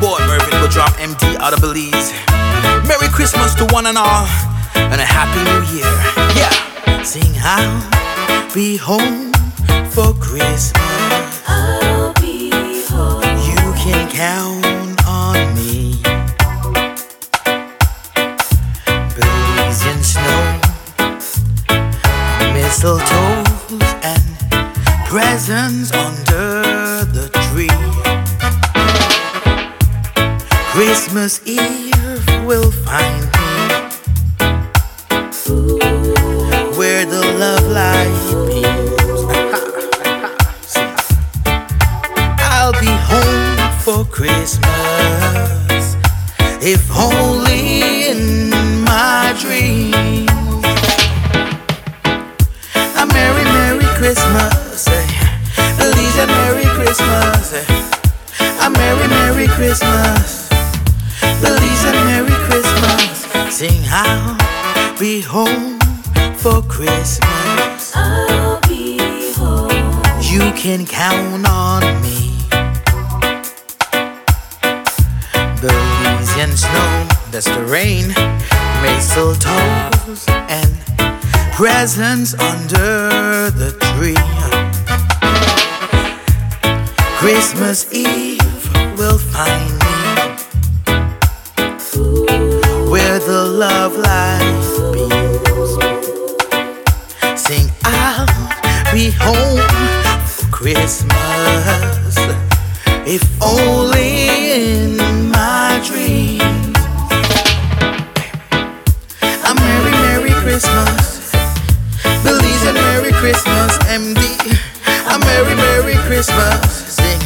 boy Mervin will drop MD out of Belize. Merry Christmas to one and all, and a Happy New Year. Yeah. Sing I'll be home for Christmas. I'll be home. You can count on me. Blazing snow, mistletoes, and presents under Christmas Eve will find me where the love light beams. I'll be home for Christmas, if only in my dreams. A merry, merry Christmas, eh. A merry Christmas, eh. a merry, merry Christmas. Sing I'll be home for Christmas. I'll be home. You can count on me. Belizean snow, that's the rain, mistletoes, and presents under the tree. Christmas Eve will find love light beams. Sing, I'll be home for Christmas, if only in my dreams. A merry, merry Christmas, Belize a merry Christmas, MD. A merry, merry Christmas, sing,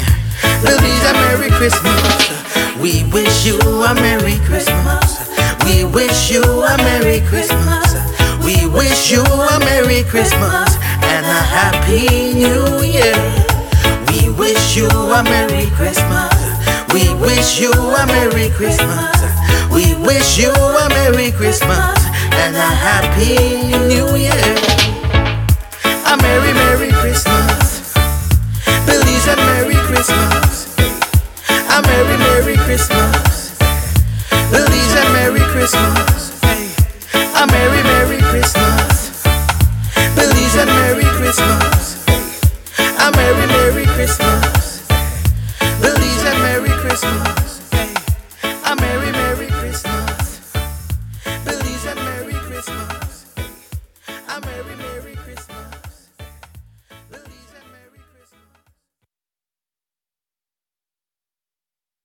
Belize a merry Christmas. We wish you a merry Christmas. We wish you a merry Christmas. We wish you a merry Christmas and a happy new year. We wish you a merry Christmas. We wish you a merry Christmas. We wish you a merry Christmas and a happy new year. A merry, merry Christmas. Belize a merry Christmas. A merry, merry Christmas. Christmas. Belize Merry Christmas. A Merry, Merry Christmas. Merry Christmas. A Merry, Merry Christmas.